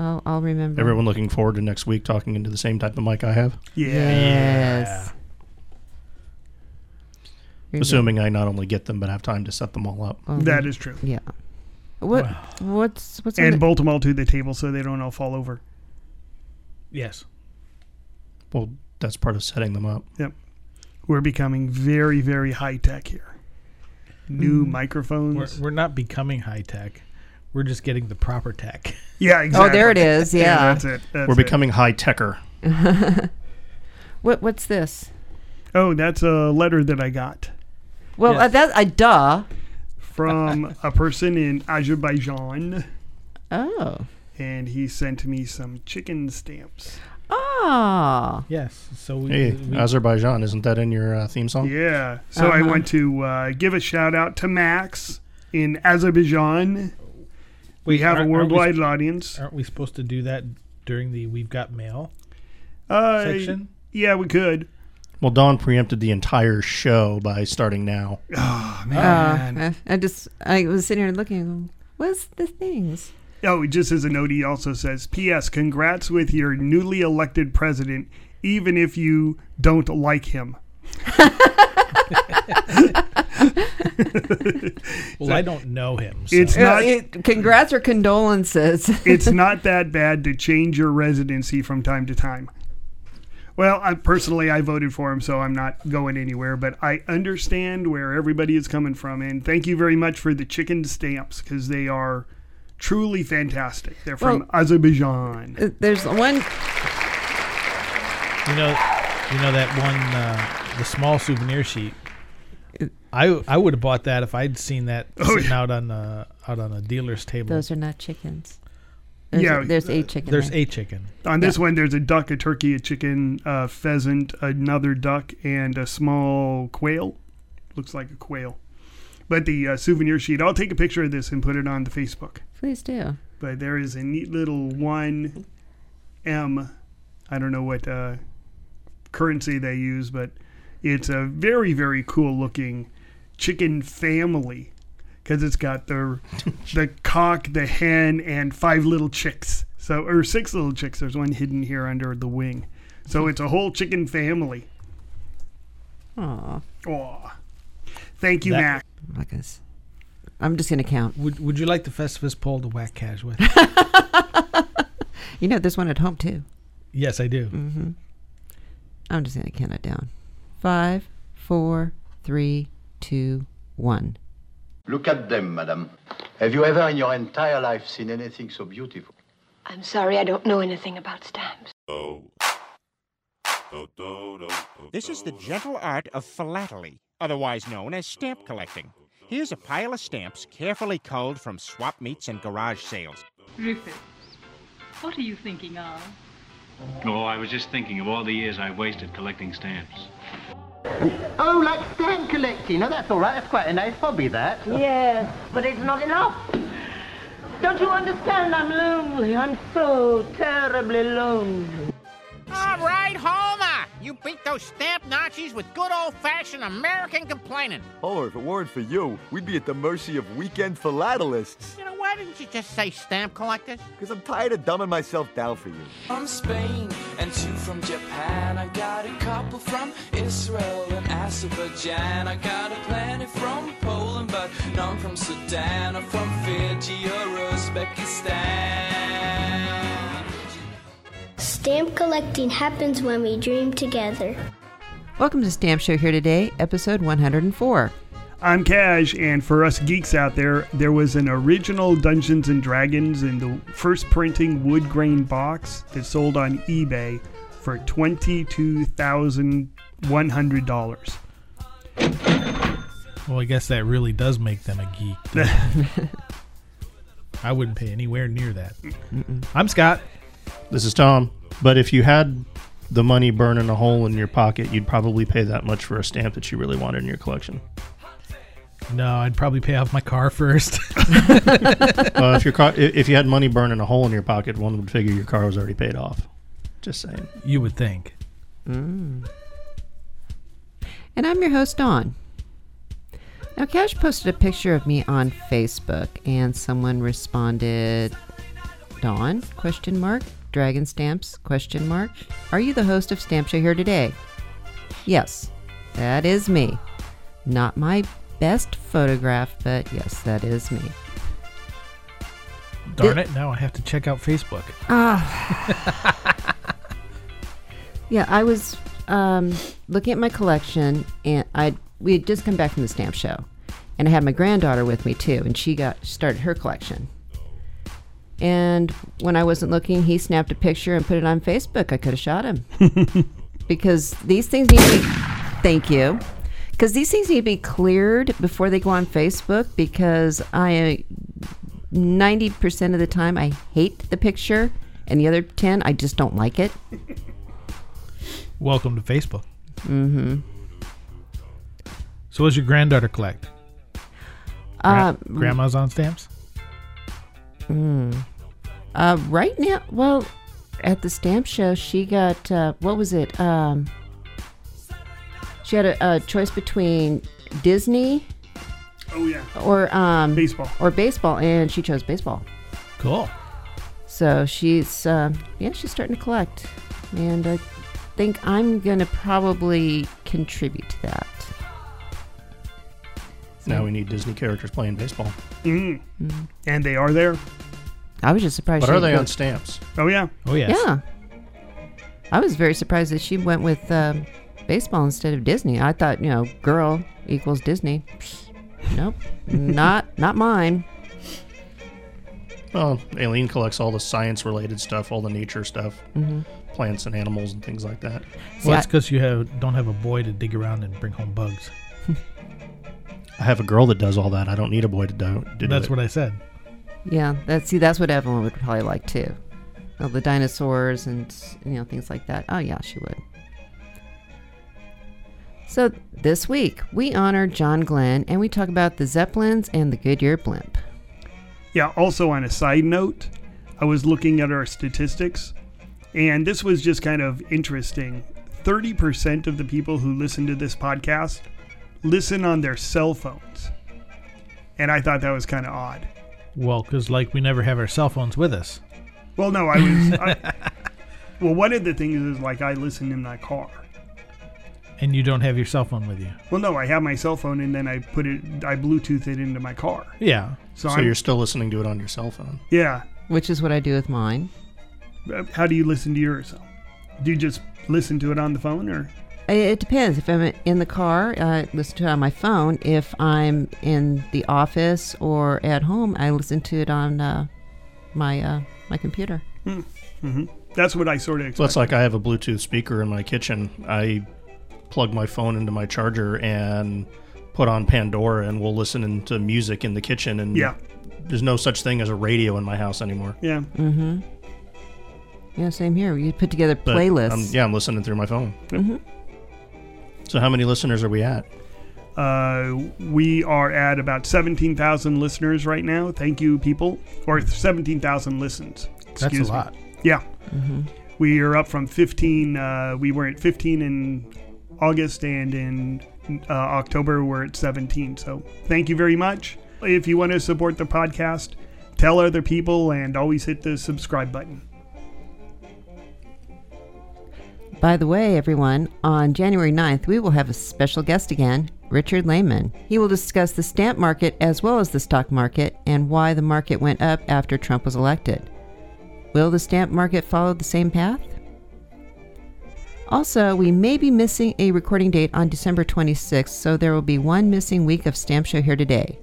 I'll, I'll remember. Everyone looking forward to next week talking into the same type of mic I have. Yeah. Yes. You're Assuming I not only get them but have time to set them all up. Um, That is true. Yeah. What? What's what's And the- bolt them all to the table so they don't all fall over. Yes. Well, that's part of setting them up. Yep. We're becoming very, very high tech here. New We're, microphones. we're not becoming high tech. We're just getting the proper tech. yeah, exactly. Oh, there it is. Yeah. that's it. That's We're it. becoming high techer. What? What's this? Oh, that's a letter that I got Well, Yes. uh, that I duh. from a person in Azerbaijan, Oh. and he sent me some chicken stamps. Oh. Yes. So we, Hey, we Azerbaijan, isn't that in your uh, theme song? Yeah. So I Uh-huh. want to uh, give a shout out to Max in Azerbaijan. We have a aren't- aren't we worldwide audience. Aren't we supposed to do that during the "We've Got Mail" Uh, section? Yeah, we could. Well, Dawn preempted the entire show by starting now. Oh Uh, man. I, I just I was sitting here looking. and What's the things? Oh, just as a note, he also says, "P.S. Congrats with your newly elected president, even if you don't like him." Well, I don't know him. So. It's not. it- congrats or condolences. it's not that bad to change your residency from time to time. Well, I, personally, I voted for him, so I'm not going anywhere. But I understand where everybody is coming from, and thank you very much for the chicken stamps because they are truly fantastic. They're from Well- Azerbaijan. Uh, There's one. You know, you know that one, uh, the small souvenir sheet. I I would have bought that if I'd seen that Oh, sitting out on uh, out on a dealer's table. Those are not chickens. There's Yeah, a, there's a chicken. There's there. a chicken. On this one, there's a duck, a turkey, a chicken, a pheasant, another duck, and a small quail. Looks like a quail. But the uh, souvenir sheet, I'll take a picture of this and put it on the Facebook. Please do. But there is a neat little 1M. I don't know what uh, currency they use, but it's a very, very cool looking chicken family because it's got the the cock, the hen, and five little chicks. So or six little chicks. There's one hidden here under the wing. So it's a whole chicken family. Aw. Aw. Thank you, That- Mac. I guess. I'm just gonna count. Would Would you like the Festivus pole to whack cash with? You know, there's one at home too. yes, I do. Mm-hmm. I'm just gonna count it down. Five, four, three, two, one. Look at them, madame. Have you ever in your entire life seen anything so beautiful? I'm sorry, I don't know anything about stamps. Oh. This is the gentle art of philately, otherwise known as stamp collecting. Here's a pile of stamps carefully culled from swap meets and garage sales. Griffith, what are you thinking of? Oh, I was just thinking of all the years I've wasted collecting stamps. Oh, like stamp collecting. Now that's all right. That's quite a nice hobby, that. Yes, but it's not enough. Don't you understand? I'm lonely. I'm so terribly lonely. All right, Homer! You beat those stamp Nazis with good old-fashioned American complaining. Oh, if it weren't for you, we'd be at the mercy of weekend philatelists. You know, why didn't you just say stamp collectors? Because I'm tired of dumbing myself down for you. From Spain and two from Japan. I got a couple from Israel and Azerbaijan. I got a plenty from Poland, but none from Sudan or from Fiji or Uzbekistan. Stamp collecting happens when we dream together. Welcome to Stamp Show here today, episode 104. I'm Cash, and for us geeks out there, there was an original Dungeons and Dragons in the first printing wood grain box that sold on eBay for $22,100. Well, I guess that really does make them a geek. I wouldn't pay anywhere near that. I'm Scott. This is Tom. But if you had the money burning a hole in your pocket, you'd probably pay that much for a stamp that you really wanted in your collection. No, I'd probably pay off my car first. well, if your car, if you had money burning a hole in your pocket, one would figure your car was already paid off. Just saying. you would think. Mm. And I'm your host, Dawn. Now, Cash posted a picture of me on Facebook, and someone responded, Dawn? Question mark. Dragon stamps? Question mark. Are you the host of Stamp Show here today? Yes, that is me. Not my best photograph, but yes, that is me. Darn it! Now I have to check out Facebook. Ah. yeah, I was um, looking at my collection, and I we had just come back from the stamp show, and I had my granddaughter with me too, and she got started her collection. And when I wasn't looking, he snapped a picture and put it on Facebook. I could have shot him because these things need to be. Thank you. Because these things need to be cleared before they go on Facebook. Because I, ninety percent of the time, I hate the picture, and the other ten, I just don't like it. Welcome to Facebook. Mm-hmm. So, what's your granddaughter collect? Uh, Gra- grandma's on stamps. Mm. Uh, right now, well, at the stamp show, she got uh, what was it? Um, she had a, a choice between Disney Oh yeah. or um, Baseball. or baseball, and she chose baseball. Cool. So she's uh, yeah, she's starting to collect, and I think I'm gonna probably contribute to that. Now we need Disney characters playing baseball. Mm. And they are there. I was just surprised. But she are they go- on stamps? Oh yeah. Oh yes. Yeah. I was very surprised that she went with um, baseball instead of Disney. I thought, you know, girl equals Disney. Nope, not not mine. Well, Aileen collects all the science-related stuff, all the nature stuff, Mhm. plants and animals and things like that. Well, that's because you have don't have a boy to dig around and bring home bugs. I have a girl that does all that. I don't need a boy to do. To do That's it. what I said. Yeah, that's see, that's what Evelyn would probably like too. The dinosaurs and you know things like that. Oh yeah, she would. So this week we honor John Glenn and we talk about the Zeppelins and the Goodyear blimp. Yeah, also on a side note, I was looking at our statistics, and this was just kind of interesting. 30% of the people who listen to this podcast listen on their cell phones. And I thought that was kind of odd. Well, because like we never have our cell phones with us. Well, no, I was. I, well, one of the things is like I listen in my car. And you don't have your cell phone with you. Well, no, I have my cell phone and then I put it, I Bluetooth it into my car. Yeah. So, So, I'm, you're still listening to it on your cell phone. yeah. Which is what I do with mine. Uh, How do you listen to yours? Do you just listen to it on the phone or? It- It depends. If I'm in the car, I listen to it on my phone. If I'm in the office or at home, I listen to it on uh, my uh, my computer. Mm-hmm. That's what I sort of expect. So it's like I have a Bluetooth speaker in my kitchen. I plug my phone into my charger and put on Pandora, and we'll listen to music in the kitchen. And Yeah. there's no such thing as a radio in my house anymore. Yeah. Mm-hmm. Yeah, same here. You put together playlists. I'm- yeah, I'm listening through my phone. hmm So how many listeners are we at? Uh, we are at about 17,000 listeners right now. Thank you, people. Or 17,000 listens. That's a Excuse me. lot. Yeah. Mhm. We are up from 15. Uh, we were at 15 in August, and in uh, October, we're at 17. So thank you very much. If you want to support the podcast, tell other people and always hit the subscribe button. By the way, everyone, on January 9th, we will have a special guest again, Richard Lehman. He will discuss the stamp market as well as the stock market and why the market went up after Trump was elected. Will the stamp market follow the same path? Also, we may be missing a recording date on December 26th, so there will be one missing week of Stamp Show here today.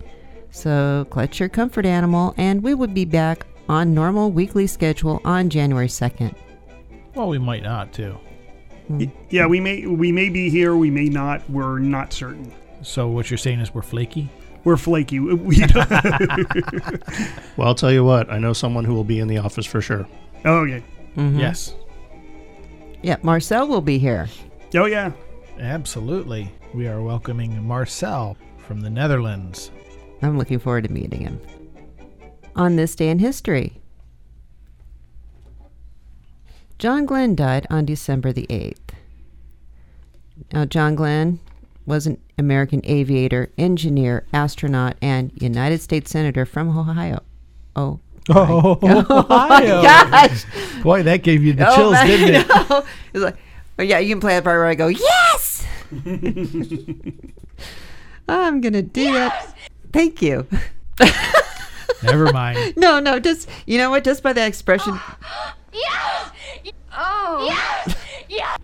So clutch your comfort animal, and we will be back on normal weekly schedule on January 2nd. Well, we might not too. Y- Yeah, we may we may be here, we may not. We're not certain. So what you're saying is we're flaky. We're flaky. We- we- Well, I'll tell you what. I know someone who will be in the office for sure. oh, okay. Mhm. Yes, Yeah, Marcel will be here. Oh, yeah. absolutely. We are welcoming Marcel from the Netherlands. I'm looking forward to meeting him. On this day in history, John Glenn died on December the 8th. Now, John Glenn was an American aviator, engineer, astronaut, and United States Senator from Ohio. Oh, Oh, Oh my Ohio. gosh. Boy, that gave you the Oh, chills, my- didn't it? no. It's like, oh, yeah, you can play that part where I go, yes! I'm going to do that. Thank you. Never mind. No, no, just, you know what? Just by that expression, Yes! Oh. Yes! Yes!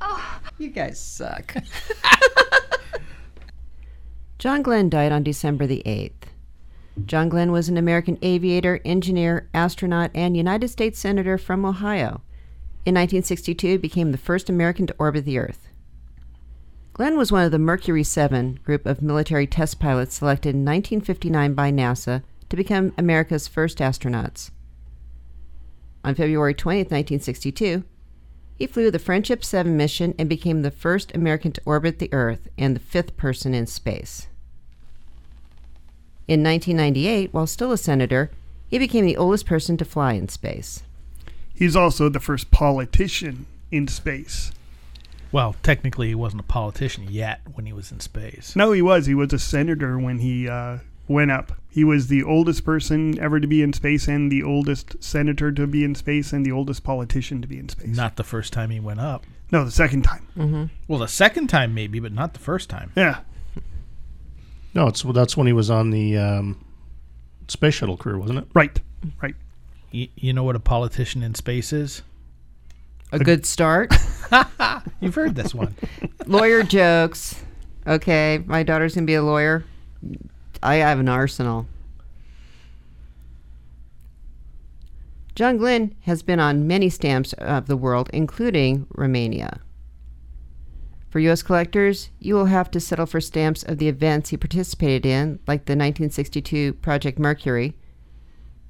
Oh. you guys suck. John Glenn died on December the 8th. John Glenn was an American aviator, engineer, astronaut, and United States Senator from Ohio. In 1962, he became the first American to orbit the Earth. Glenn was one of the Mercury 7 group of military test pilots selected in 1959 by NASA to become America's first astronauts. On February 20, 1962, he flew the Friendship 7 mission and became the first American to orbit the Earth and the fifth person in space. In 1998, while still a senator, he became the oldest person to fly in space. He's also the first politician in space. Well, technically, he wasn't a politician yet when he was in space. No, he was. He was a senator when he uh, went up. He was the oldest person ever to be in space, and the oldest senator to be in space, and the oldest politician to be in space. Not the first time he went up. No, the second time. Mm-hmm. Well, the second time maybe, but not the first time. Yeah. No, it's that's when he was on the um, space shuttle crew, wasn't it? Right. Right. You, you know what a politician in space is? A good start. You've heard this one. lawyer jokes. Okay, my daughter's gonna be a lawyer. I have an arsenal. John Glenn has been on many stamps of the world, including Romania. For U.S. collectors, you will have to settle for stamps of the events he participated in, like the 1962 Project Mercury,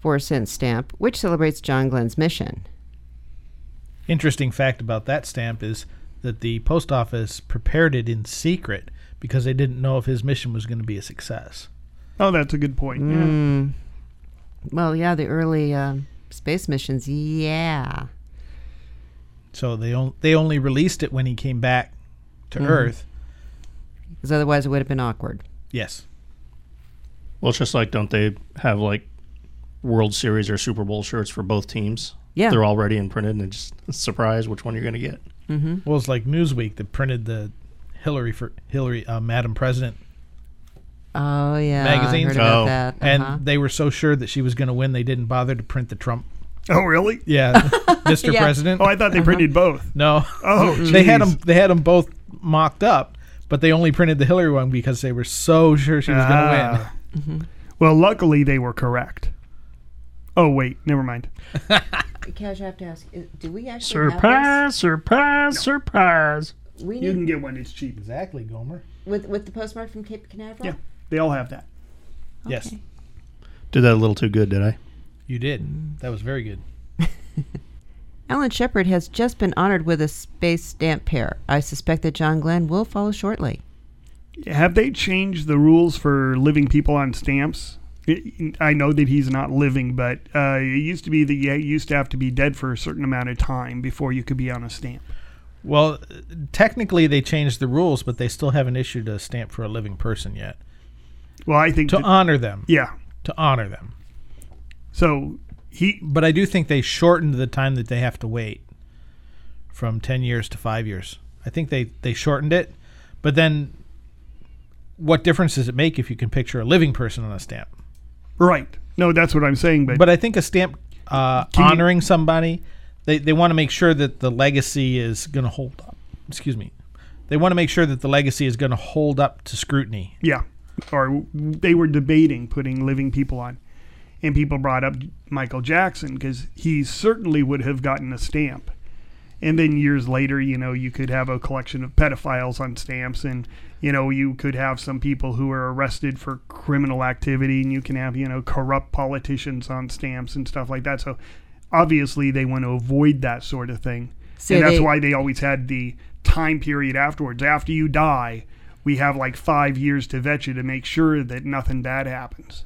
4 cent stamp, which celebrates John Glenn's mission. Interesting fact about that stamp is that the post office prepared it in secret because they didn't know if his mission was going to be a success. Oh, that's a good point. Yeah. Mm. Well, yeah, the early um, space missions, yeah. So they on, they only released it when he came back to Mhm. Earth. Because otherwise it would have been awkward. Yes. Well, it's just like don't they have like World Series or Super Bowl shirts for both teams? Yeah. they're already and printed, and it's just a surprise which one you're going to get. Mm-hmm. Well, it's like Newsweek that printed the Hillary for Hillary, uh, Madam President Oh, yeah. magazines. I heard about that. And Uh-huh. they were so sure that she was going to win, they didn't bother to print the Trump. Oh, really? Yeah, Mr. Yeah. President. Oh, I thought they printed both. No. Oh, they had them. They had them both mocked up, but they only printed the Hillary one because they were so sure she was going to Ah. win. Well, luckily they were correct. Oh, wait. Never mind. Cash, I have to ask, do we actually Surprise, surprise, surprise. have this? We You need, can get one. It's cheap. Exactly, Gomer. with, with the postmark from Cape Canaveral? Yeah. They all have that. Yes, Did that a little too good, did I? you did. That was very good. Alan Shepard has just been honored with a space stamp pair. I suspect that John Glenn will follow shortly. Have they changed the rules for living people on stamps? I- I know that he's not living, but uh, it used to be that you used to have to be dead for a certain amount of time before you could be on a stamp. Well, technically they changed the rules, but they still haven't issued a stamp for a living person yet Well, I think to that- honor them. yeah. To honor them. So he, But I do think they shortened the time that they have to wait from 10 years to 5 years. I think they they shortened it, but then what difference does it make if you can picture a living person on a stamp? right? No, that's what I'm saying. But, But I think a stamp uh, Can you- honoring somebody, they, they want to make sure that the legacy is going to hold up. Excuse me. They want to make sure that the legacy is going to hold up to scrutiny. yeah, or they were debating putting living people on, and people brought up Michael Jackson because he certainly would have gotten a stamp. And then years later, you know, you could have a collection of pedophiles on stamps, and you know, you could have some people who are arrested for criminal activity, and you can have you know corrupt politicians on stamps and stuff like that. So obviously, they want to avoid that sort of thing, So and that's they- why they always had the time period afterwards. After you die, we have like five years to vet you to make sure that nothing bad happens.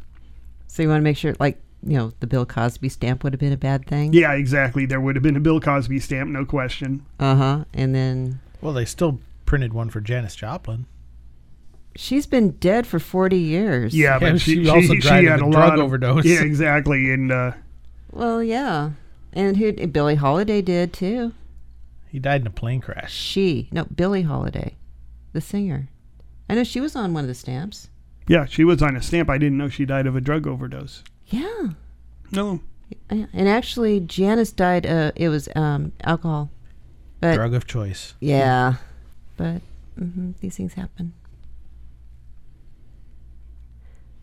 So you want to make sure, like, you know, the Bill Cosby stamp would have been a bad thing? Yeah, exactly. There would have been a Bill Cosby stamp, no question. Uh huh. And then Well, they still printed one for Janis Joplin. she's been dead for 40 years. Yeah, Yeah, but she she, she, also she died of had a a drug lot of- overdose. Yeah, exactly. And uh, Well, yeah. And who Billie Holiday did too. He died in a plane crash. She, no, Billie Holiday, the singer. I know she was on one of the stamps. Yeah, she was on a stamp. I didn't know she died of a drug overdose. Yeah. No. And actually, Janice died. Uh, it was um, alcohol. But Drug of choice. Yeah, but hmm these things happen.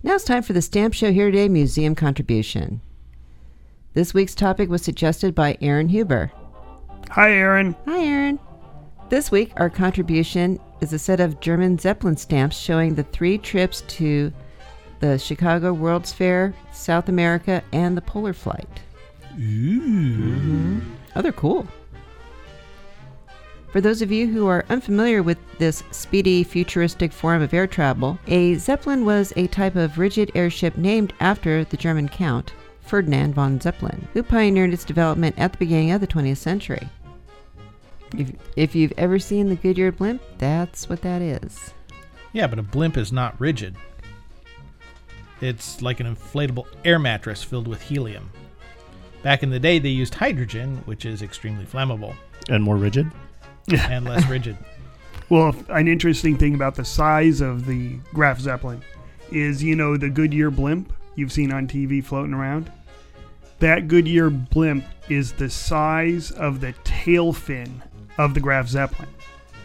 Now it's time for the Stamp Show Here Today Museum Contribution. This week's topic was suggested by Aaron Huber. Hi, Aaron. Hi, Aaron. This week, our contribution is a set of German Zeppelin stamps showing the three trips to the Chicago World's Fair, South America, and the Polar Flight. Ooh. Oh, they're cool. For those of you who are unfamiliar with this speedy, futuristic form of air travel, a Zeppelin was a type of rigid airship named after the German Count, Ferdinand von Zeppelin, who pioneered its development at the beginning of the 20th century. If, if you've ever seen the Goodyear blimp, that's what that is. Yeah, but a blimp is not rigid. It's like an inflatable air mattress filled with helium. Back in the day, they used hydrogen, which is extremely flammable And more rigid? and less rigid. Well, an interesting thing about the size of the Graf Zeppelin is, you know, the Goodyear blimp you've seen on TV floating around. That Goodyear blimp is the size of the tail fin of the Graf Zeppelin.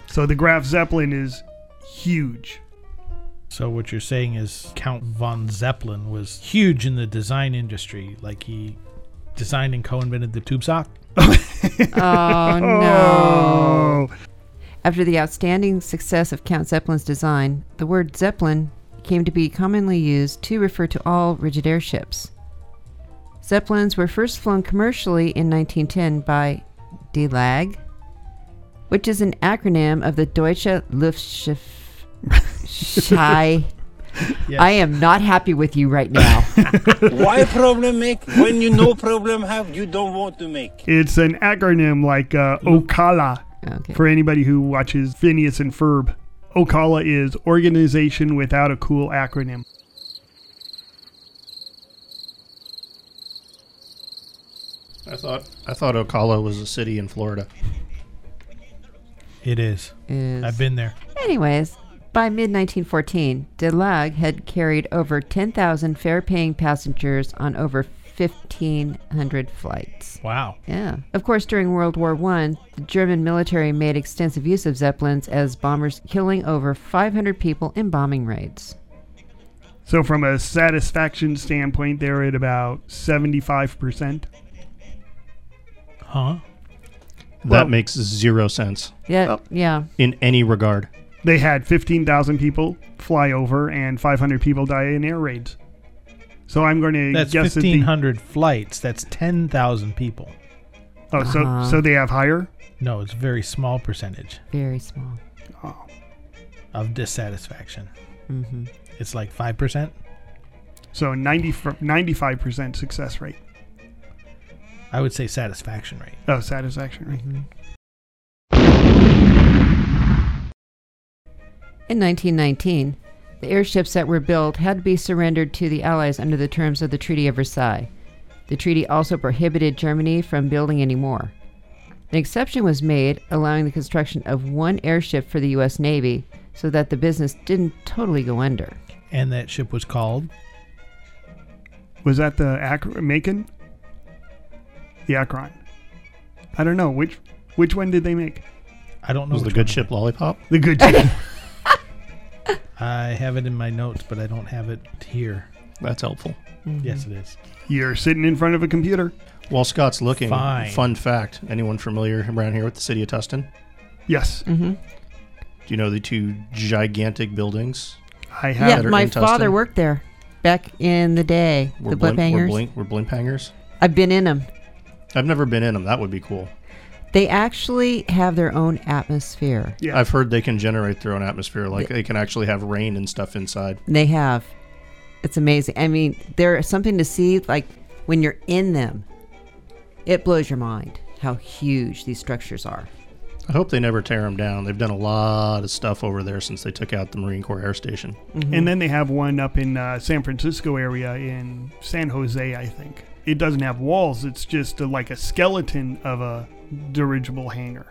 So the Graf Zeppelin is huge. So what you're saying is Count von Zeppelin was huge in the design industry, like he designed and co-invented the tube sock. Oh no. After the outstanding success of Count Zeppelin's design, the word Zeppelin came to be commonly used to refer to all rigid airships. Zeppelins were first flown commercially in 1910 by DELAG, which is an acronym of the Deutsche Luftschiff. Shy. I am not happy with you right now. Why problem make when you no problem have you don't want to make? It's an acronym like uh, OCALA for anybody who watches Phineas and Ferb. OCALA is Organization Without a Cool Acronym. I thought I thought Ocala was a city in Florida. It is. Is. I've been there. Anyways, by mid 1914, DELAG had carried over 10,000 fare paying passengers on over 1,500 flights. Wow. Yeah. Of course, during World War I, the German military made extensive use of Zeppelins as bombers, killing over 500 people in bombing raids. So, from a satisfaction standpoint, they're at about 75%. Huh? That Well- makes zero sense. Yeah, yeah. In any regard. They had 15,000 people fly over and 500 people die in air raids. So, I'm going to That's guess that the. 1,500 flights. That's 10,000 people. Oh, so, Uh-huh. so they have higher? No, it's a very small percentage Very small. Oh. of dissatisfaction. Mm-hmm. It's like 5%. So 90, 95% success rate. I would say satisfaction rate. Oh, satisfaction rate. Mm-hmm. In 1919, the airships that were built had to be surrendered to the Allies under the terms of the Treaty of Versailles. The treaty also prohibited Germany from building any more. An exception was made, allowing the construction of one airship for the U.S. Navy so that the business didn't totally go under. And that ship was called Was that the Ac- Macon? The Akron. I don't know which which one did they make. I don't know Was the good one. ship Lollipop? The good ship. I have it in my notes, but I don't have it here. That's helpful. Yes, it is. You're sitting in front of a computer. While Scott's looking, Fine. fun fact: anyone familiar around here with the city of Tustin? Yes, Mm-hmm. Do you know the two gigantic buildings? I have. Yeah, that are my in father worked there back in the day. We're the blimp blimp, we're hangers. blimp, we're blimp hangers. I've been in them. I've never been in them. That would be cool. They actually have their own atmosphere. Yeah. I've heard they can generate their own atmosphere. Like they can actually have rain and stuff inside. They have. It's amazing. I mean, they're something to see. Like when you're in them, it blows your mind how huge these structures are. I hope they never tear them down. They've done a lot of stuff over there since they took out the Marine Corps Air Station. Mm-hmm. And then they have one up in uh, San Francisco area in San Jose, I think. It doesn't have walls. It's just a, like a skeleton of a dirigible hangar.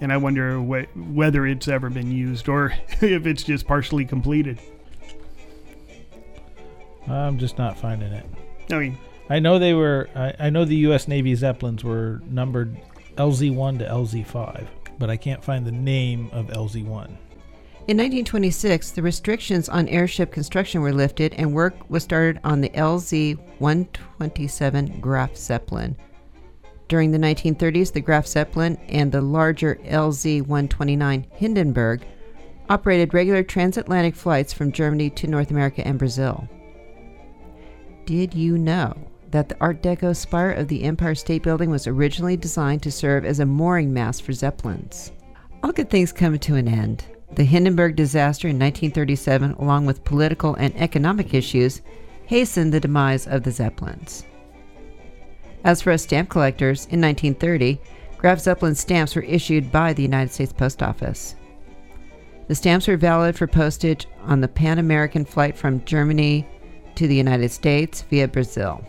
And I wonder wh- whether it's ever been used or if it's just partially completed. I'm just not finding it. I mean, I know they were. I, I know the U.S. Navy Zeppelins were numbered LZ1 to LZ5, but I can't find the name of LZ1. In 1926, the restrictions on airship construction were lifted and work was started on the LZ 127 Graf Zeppelin. During the 1930s, the Graf Zeppelin and the larger LZ 129 Hindenburg operated regular transatlantic flights from Germany to North America and Brazil. Did you know that the Art Deco spire of the Empire State Building was originally designed to serve as a mooring mast for Zeppelins? All good things come to an end. The Hindenburg disaster in 1937, along with political and economic issues, hastened the demise of the Zeppelins. As for us stamp collectors, in 1930, Graf Zeppelin stamps were issued by the United States Post Office. The stamps were valid for postage on the Pan American flight from Germany to the United States via Brazil.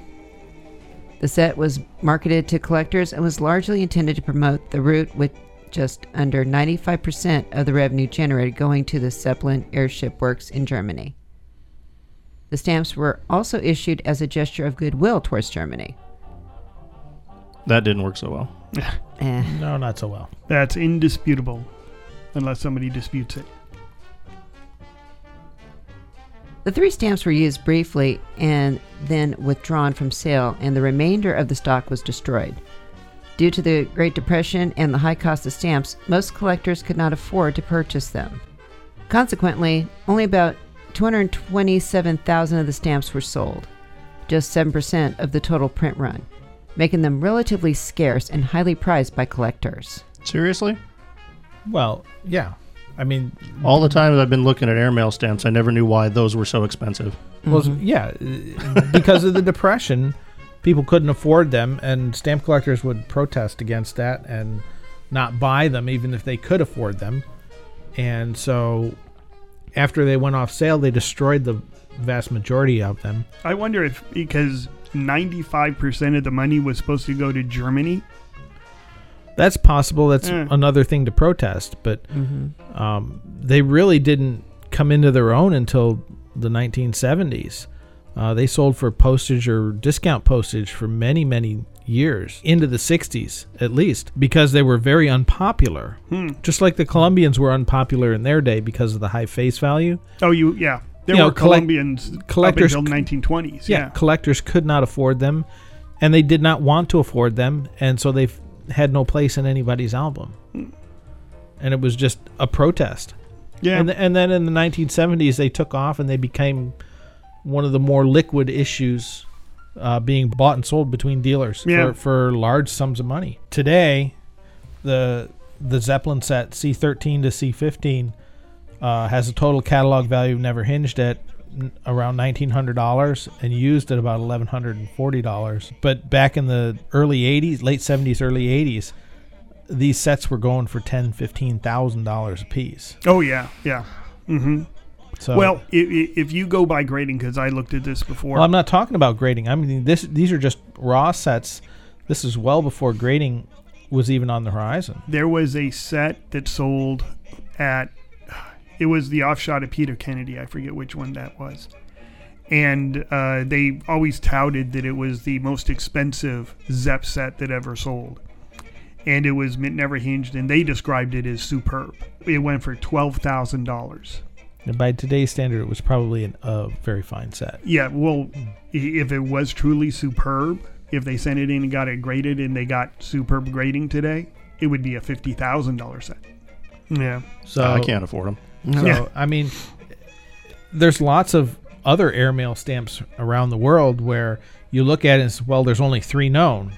The set was marketed to collectors and was largely intended to promote the route with just under 95% of the revenue generated going to the Zeppelin Airship Works in Germany. The stamps were also issued as a gesture of goodwill towards Germany. That didn't work so well. Eh. No, not so well. that's indisputable, unless somebody disputes it. The three stamps were used briefly and then withdrawn from sale, and the remainder of the stock was destroyed. Due to the Great Depression and the high cost of stamps, most collectors could not afford to purchase them. Consequently, only about 227,000 of the stamps were sold, just 7% of the total print run, making them relatively scarce and highly prized by collectors. Seriously? Well, yeah. I mean, All the time that I've been looking at airmail stamps, I never knew why those were so expensive. Well, yeah, uh, because of the depression, people couldn't afford them, and stamp collectors would protest against that and not buy them, even if they could afford them. And so, after they went off sale, they destroyed the vast majority of them. I wonder if because 95% of the money was supposed to go to Germany. That's possible. That's Eh. another thing to protest, but Mhm. um, they really didn't come into their own until the 1970s. Uh, they sold for postage or discount postage for many, many years, into the 60s at least, because they were very unpopular. Hmm. Just like the Columbians were unpopular in their day because of the high face value. Oh, you yeah. There You were collect- Columbians collectors up until c- 1920s. Yeah, Yeah. collectors could not afford them, and they did not want to afford them, and so they had no place in anybody's album. And it was just a protest. Yeah. And, th- and then in the 1970s, they took off and they became one of the more liquid issues uh, being bought and sold between dealers Yeah. for, for large sums of money. Today, the the Zeppelin set C13 to C15 uh, has a total catalog value never hinged at n- around $1,900 and used at about $1,140. But back in the early 80s, late 70s, early 80s, these sets were going for ten, fifteen thousand dollars a piece. Oh yeah, yeah. Mm-hmm. So well, if, if you go by grading, because I looked at this before. Well, I'm not talking about grading. I mean, this these are just raw sets. This is well before grading was even on the horizon. there was a set that sold at it was the offshot of Peter Kennedy. I forget which one that was. And uh, they always touted that it was the most expensive Zep set that ever sold. And it was mint never hinged, and they described it as superb. It went for twelve thousand dollars. And by today's standard, it was probably an, a very fine set. Yeah, well, if it was truly superb, if they sent it in and got it graded and they got superb grading today, it would be a fifty thousand dollar set. Yeah. So I can't afford them. So Yeah. I mean, there's lots of other airmail stamps around the world where you look at it and say, well, there's only three known.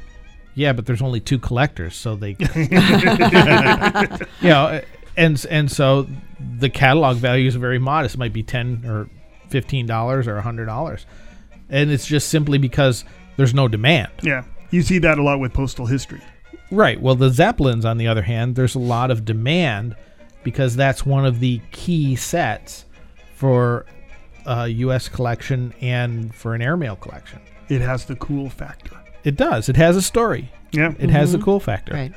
Yeah, but there's only two collectors, so they, you know, and and so the catalog value is very modest. It might be ten or fifteen dollars or hundred dollars, and it's just simply because there's no demand. Yeah. You see that a lot with postal history. Right. Well, the Zeppelins, on the other hand, there's a lot of demand because that's one of the key sets for a U.S. collection and for an airmail collection. It has the cool factor. It does. It has a story. Yeah. It has the Mhm. cool factor. Right.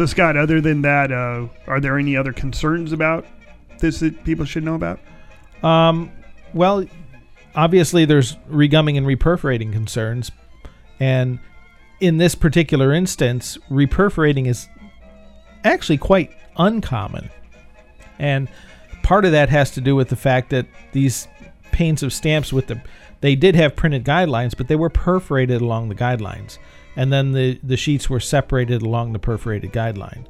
So, Scott, other than that, uh, are there any other concerns about this that people should know about? Um, well, obviously there's regumming and reperforating concerns, and in this particular instance, reperforating is actually quite uncommon, and part of that has to do with the fact that these panes of stamps with the they did have printed guidelines, but they were perforated along the guidelines, and then the the sheets were separated along the perforated guideline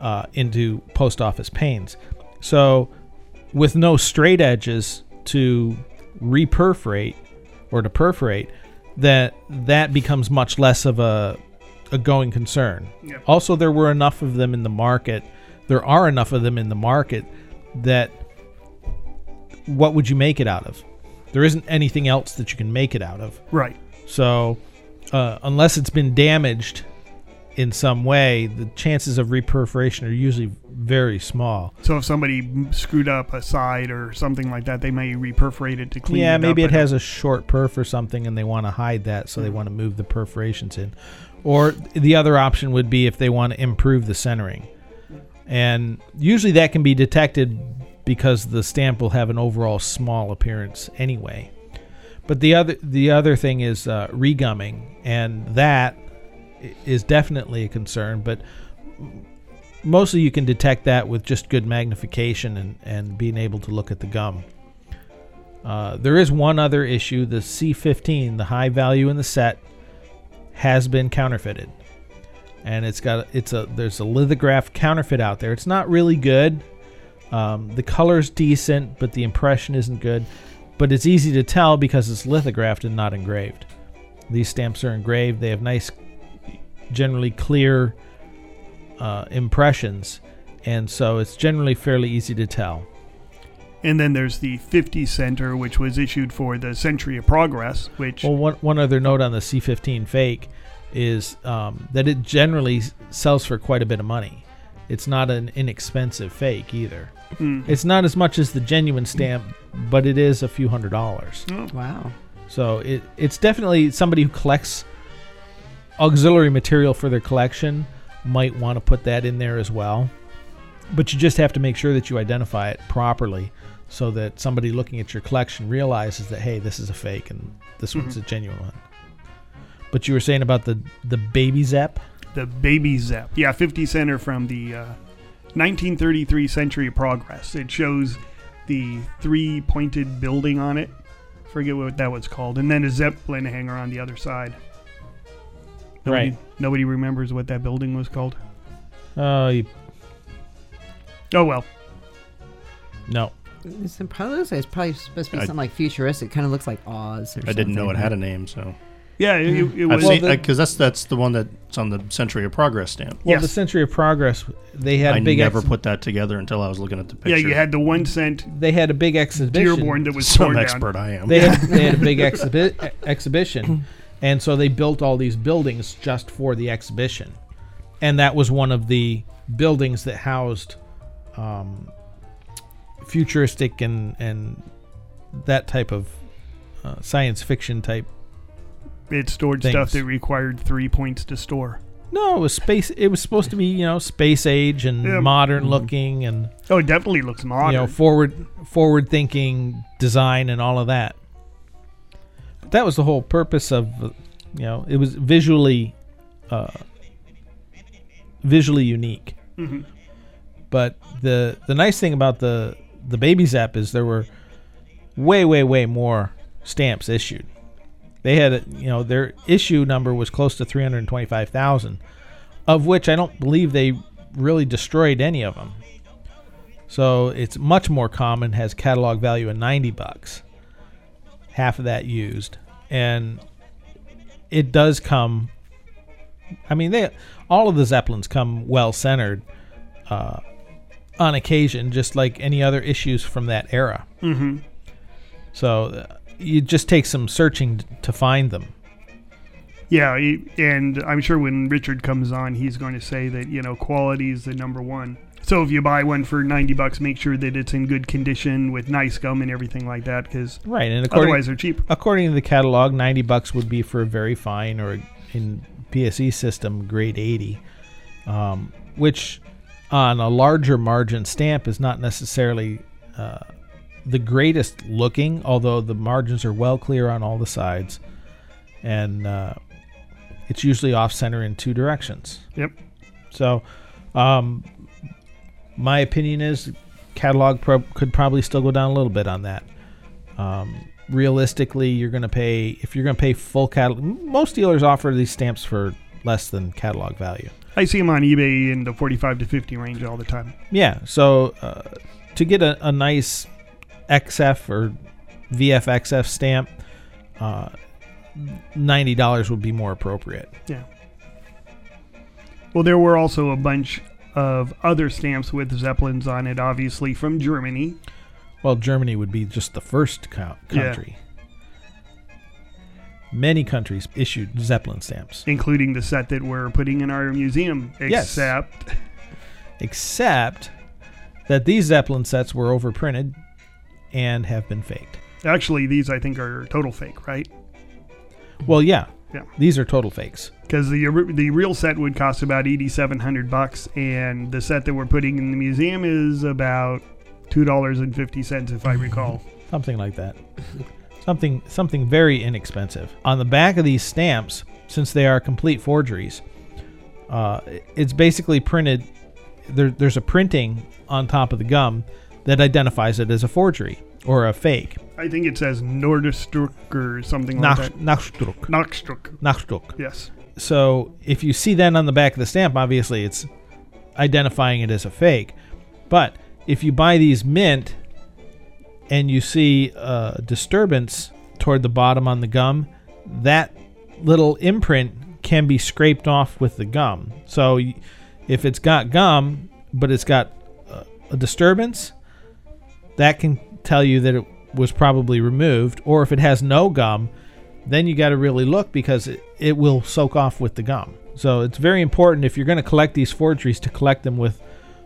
uh, into post office panes. So, with no straight edges to reperforate or to perforate, that that becomes much less of a a going concern. Yep. Also, there were enough of them in the market. There are enough of them in the market that what would you make it out of? There isn't anything else that you can make it out of. Right. So, uh, unless it's been damaged in some way, the chances of reperforation are usually very small. So, if somebody screwed up a side or something like that, they may reperforate it to clean yeah, it maybe it has a short perf or something, and they want to hide that, so they want to move the perforations in. Or the other option would be if they want to improve the centering, and usually that can be detected because the stamp will have an overall small appearance anyway. But the other the other thing is uh, regumming, and that is definitely a concern. But mostly you can detect that with just good magnification and, and being able to look at the gum. Uh, there is one other issue: the C15, the high value in the set, has been counterfeited, and it's got it's a there's a lithograph counterfeit out there. It's not really good. Um, the color's decent, but the impression isn't good. But it's easy to tell because it's lithographed and not engraved. These stamps are engraved. They have nice, generally clear uh, impressions, and so it's generally fairly easy to tell. And then there's the 50 center, which was issued for the Century of Progress, which Well, one, one other note on the C15 fake is um, that it generally sells for quite a bit of money. It's not an inexpensive fake either. Mm. It's not as much as the genuine stamp, but it is a few hundred dollars. Wow. So it, it's definitely somebody who collects auxiliary material for their collection might want to put that in there as well. But you just have to make sure that you identify it properly so that somebody looking at your collection realizes that hey, this is a fake and this one's a genuine one. But you were saying about the the baby Zep? the Baby Zep. Yeah, 50 center from the uh, 1933 Century Progress. It shows the three pointed building on it. Forget what that was called. And then a Zeppelin hanger on the other side. Nobody, Right. Nobody remembers what that building was called. Oh, you, Oh, well. no. It's probably, it's probably supposed to be I- something like futuristic. It Kind of looks like Oz. Or I didn't know it had a name, so Yeah, it, it- it I've was. seen because that's that's the one that's on the Century of Progress stamp. Well, the Century of Progress, they had I a big never ex- put that together until I was looking at the picture. yeah, you had the one cent they had a big exhibition. Dearborn that was some expert down. I am. they had, they had a big exhibi- exhibition, and so they built all these buildings just for the exhibition, and that was one of the buildings that housed um, futuristic and and that type of uh, science fiction type. It stored stuff that required three points to store. No, it was space. It was supposed to be you know space age and Yeah. modern Mm-hmm. looking and Oh, it definitely looks modern. you know forward forward thinking design and all of that. But That was the whole purpose of uh, you know it was visually uh, visually unique. Mhm. But the the nice thing about the the baby Zep is there were way way way more stamps issued. They had a, you know their issue number was close to 325,000 of which I don't believe they really destroyed any of them. So it's much more common, has catalog value of 90 bucks. Half of that used. And it does come I mean they all of the Zeppelins come well centered uh, on occasion just like any other issues from that era. Mhm. So you just take some searching to find them. Yeah, and I'm sure when Richard comes on, he's going to say that you know quality is the number one. So if you buy one for ninety bucks, make sure that it's in good condition with nice gum and everything like that, because Right, and otherwise they're cheap. According to the catalog, ninety bucks would be for a very fine or in PSE system grade eighty, um, which on a larger margin stamp is not necessarily uh, the greatest looking, although the margins are well clear on all the sides, and uh, it's usually off center in two directions. Yep. So, um, my opinion is catalog pro- could probably still go down a little bit on that. Um, realistically, you're going to pay if you're going to pay full catalog. Most dealers offer these stamps for less than catalog value. I see them on eBay in the forty-five to fifty range all the time. Yeah, so uh, to get a, a nice XF or VFXF stamp, uh, ninety dollars would be more appropriate. Yeah. Well, there were also a bunch of other stamps with Zeppelins on it, obviously from Germany. Well, Germany would be just the first co- Yeah. country. Many countries issued Zeppelin stamps, including the set that we're putting in our museum. Yes. Except, except that these Zeppelin sets were overprinted and have been faked. actually, these I think are total fake, right? Well, yeah, Yeah. these are total fakes. Because the the real set would cost about eighty seven hundred bucks, and the set that we're putting in the museum is about two dollars and fifty cents, if I recall. something like that. something something very inexpensive. On the back of these stamps, since they are complete forgeries, uh, it's basically printed. There, there's a printing on top of the gum that identifies it as a forgery or a fake. I think it says Norderstruck or something Nach, like that. Nachdruck. Nachdruck. Nachdruck. Yes. So if you see that on the back of the stamp, obviously it's identifying it as a fake. But if you buy these mint and you see a disturbance toward the bottom on the gum, that little imprint can be scraped off with the gum. So if it's got gum, but it's got a disturbance, that can tell you that it was probably removed. Or if it has no gum, then you got to really look because it, it will soak off with the gum. So it's very important if you're going to collect these forgeries to collect them with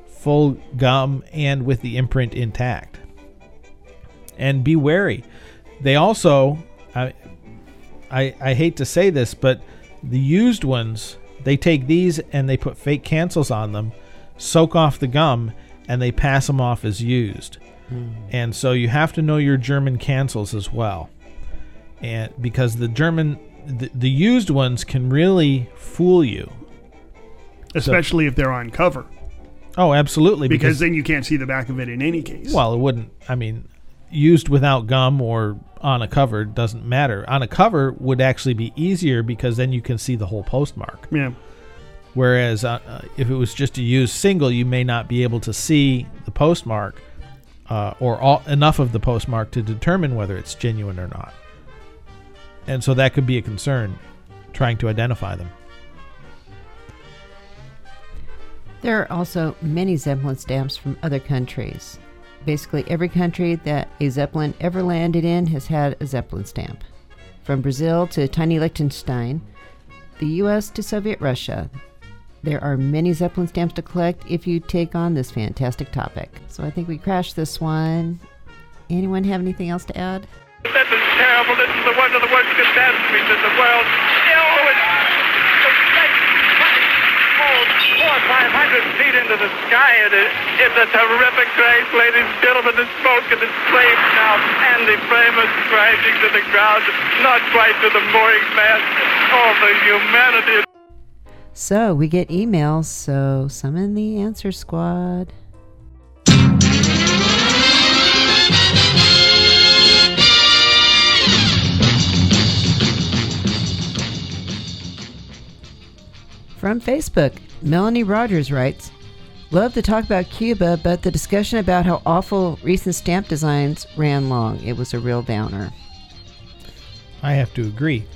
full gum and with the imprint intact. And be wary. They also, I, I, I hate to say this, but the used ones, they take these and they put fake cancels on them, soak off the gum, and they pass them off as used. And so you have to know your German cancels as well and because the German the, the used ones can really fool you. Especially if they're on cover. Oh, absolutely. Because, then you can't see the back of it in any case. well, it wouldn't. I mean, used without gum or on a cover doesn't matter. On a cover would actually be easier because then you can see the whole postmark. Yeah. Whereas uh, uh, if it was just a used single, you may not be able to see the postmark uh, or all, enough of the postmark to determine whether it's genuine or not. And so that could be a concern trying to identify them. There are also many Zeppelin stamps from other countries. Basically, every country that a Zeppelin ever landed in has had a Zeppelin stamp. From Brazil to tiny Liechtenstein, the US to Soviet Russia. There are many Zeppelin stamps to collect if you take on this fantastic topic. So I think we crashed this one. Anyone have anything else to add? This is terrible. This is the one of the worst catastrophes in the world. Oh, it's four or five hundred feet into the sky. It is, it's a terrific crash, ladies and gentlemen. The smoke and the flames now, and the flame is crashing to the ground, not quite to the mooring mast. Oh, the humanity. So we get emails, so summon the answer squad. From Facebook, Melanie Rogers writes Love to talk about Cuba, but the discussion about how awful recent stamp designs ran long. It was a real downer. I have to agree.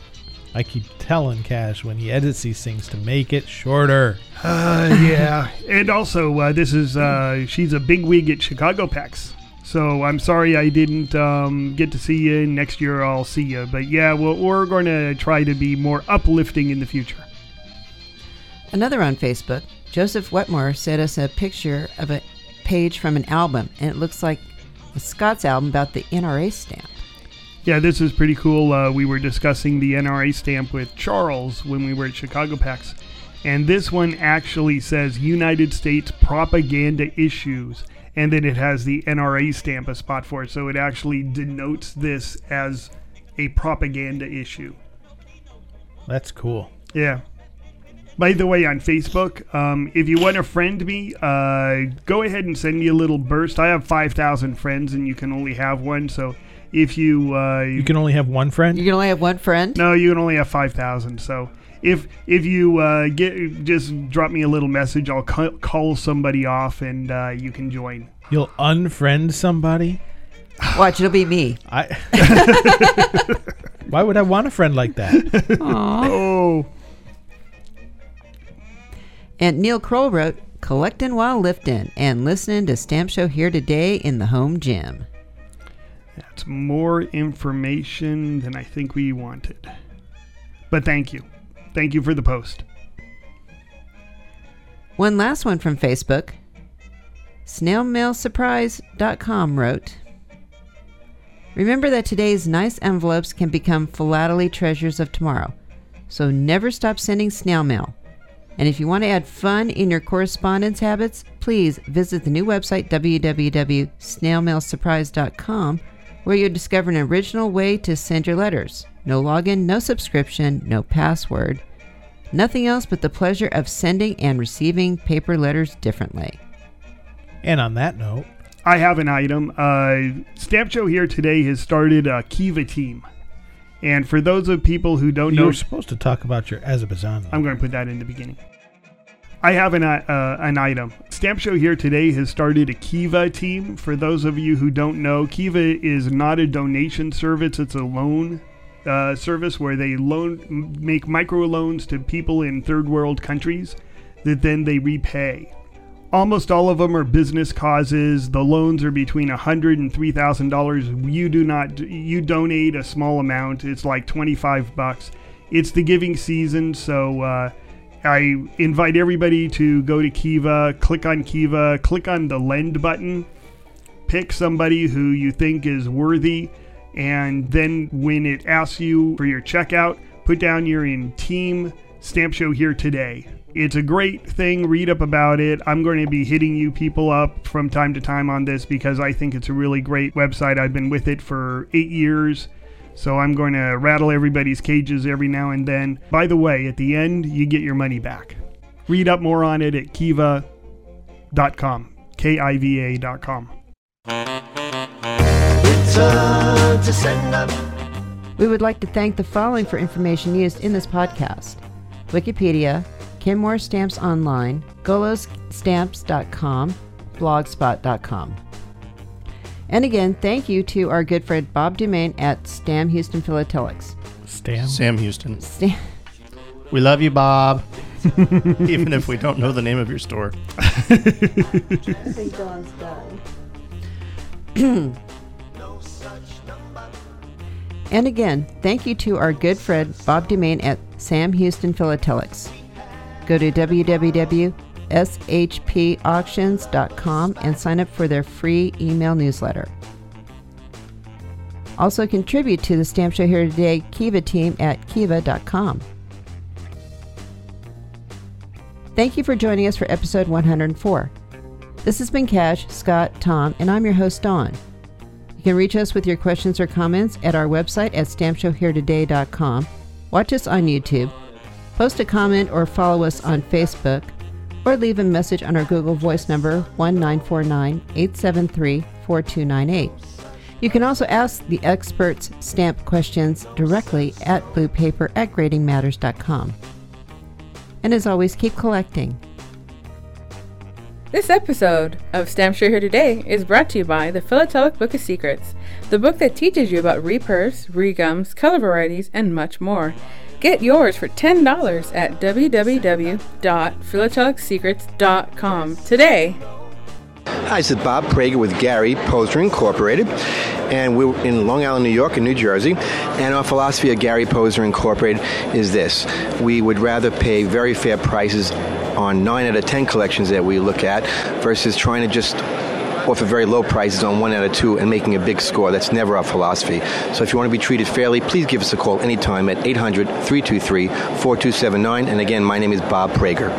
I keep telling Cash when he edits these things to make it shorter. Uh, yeah. and also, uh, this is, uh, she's a big wig at Chicago PEX. So I'm sorry I didn't um, get to see you. Next year I'll see you. But yeah, well, we're going to try to be more uplifting in the future. Another on Facebook, Joseph Wetmore sent us a picture of a page from an album, and it looks like a Scott's album about the NRA stamp. Yeah, this is pretty cool. Uh, we were discussing the NRA stamp with Charles when we were at Chicago PEX. And this one actually says United States propaganda issues. And then it has the NRA stamp a spot for it. So it actually denotes this as a propaganda issue. That's cool. Yeah. By the way, on Facebook, um, if you want to friend me, uh, go ahead and send me a little burst. I have 5,000 friends and you can only have one. So if you. Uh, You can only have one friend? You can only have one friend? No, you can only have 5,000. So if if you uh, get just drop me a little message, I'll ca- call somebody off and uh, you can join. You'll unfriend somebody? Watch, it'll be me. I. Why would I want a friend like that? Oh. And Neil Kroll wrote, collecting while lifting and listening to Stamp Show here today in the home gym. That's more information than I think we wanted. But thank you. Thank you for the post. One last one from Facebook. Snailmailsurprise.com wrote, Remember that today's nice envelopes can become philately treasures of tomorrow. So never stop sending snail mail. And if you want to add fun in your correspondence habits, please visit the new website www.snailmailsurprise.com where you'll discover an original way to send your letters. No login, no subscription, no password. Nothing else but the pleasure of sending and receiving paper letters differently. And on that note, I have an item. Uh, Stamp Show here today has started a Kiva team. And for those of people who don't know you're supposed to talk about your Azerbaijan. I'm going to put that in the beginning. I have an, uh, an item. Stamp Show here today has started a Kiva team. For those of you who don't know, Kiva is not a donation service, it's a loan uh, service where they loan make micro loans to people in third world countries that then they repay. Almost all of them are business causes. The loans are between a hundred and three thousand dollars. You do not you donate a small amount. It's like twenty five bucks. It's the giving season, so uh, I invite everybody to go to Kiva, click on Kiva, click on the lend button, pick somebody who you think is worthy, and then when it asks you for your checkout, put down you're in Team Stamp Show here today. It's a great thing. Read up about it. I'm going to be hitting you people up from time to time on this because I think it's a really great website. I've been with it for eight years. So I'm going to rattle everybody's cages every now and then. By the way, at the end, you get your money back. Read up more on it at kiva.com. K I V A.com. We would like to thank the following for information used in this podcast Wikipedia, Kenmore Stamps Online, golostamps.com, blogspot.com. And again, thank you to our good friend Bob Dumaine at Stam Houston Philatelics. Stam? Sam Houston. Stam. We love you, Bob. Even if we don't know the name of your store. I think Dawn's done. and again, thank you to our good friend Bob Dumaine at Sam Houston Philatelics. Go to www.shpauctions.com and sign up for their free email newsletter. Also contribute to the Stamp Show Here Today Kiva team at kiva.com. Thank you for joining us for episode 104. This has been Cash, Scott, Tom, and I'm your host, Dawn. You can reach us with your questions or comments at our website at stampshowheretoday.com. Watch us on YouTube, post a comment or follow us on Facebook, or leave a message on our Google Voice number 1949 873 4298. You can also ask the experts stamp questions directly at bluepaper at gradingmatters.com. And as always, keep collecting. This episode of Stamp Show Here Today is brought to you by the Philatelic Book of Secrets, the book that teaches you about reperfs, regums, color varieties, and much more. Get yours for $10 at www.philatelicsecrets.com today. Hi, this is Bob Prager with Gary Posner Incorporated, and we're in Long Island, New York, and New Jersey. And our philosophy at Gary Posner Incorporated is this: we would rather pay very fair prices on nine out of ten collections that we look at versus trying to just offer very low prices on one out of two and making a big score. That's never our philosophy. So if you want to be treated fairly, please give us a call anytime at 800 323 4279. And again, my name is Bob Prager.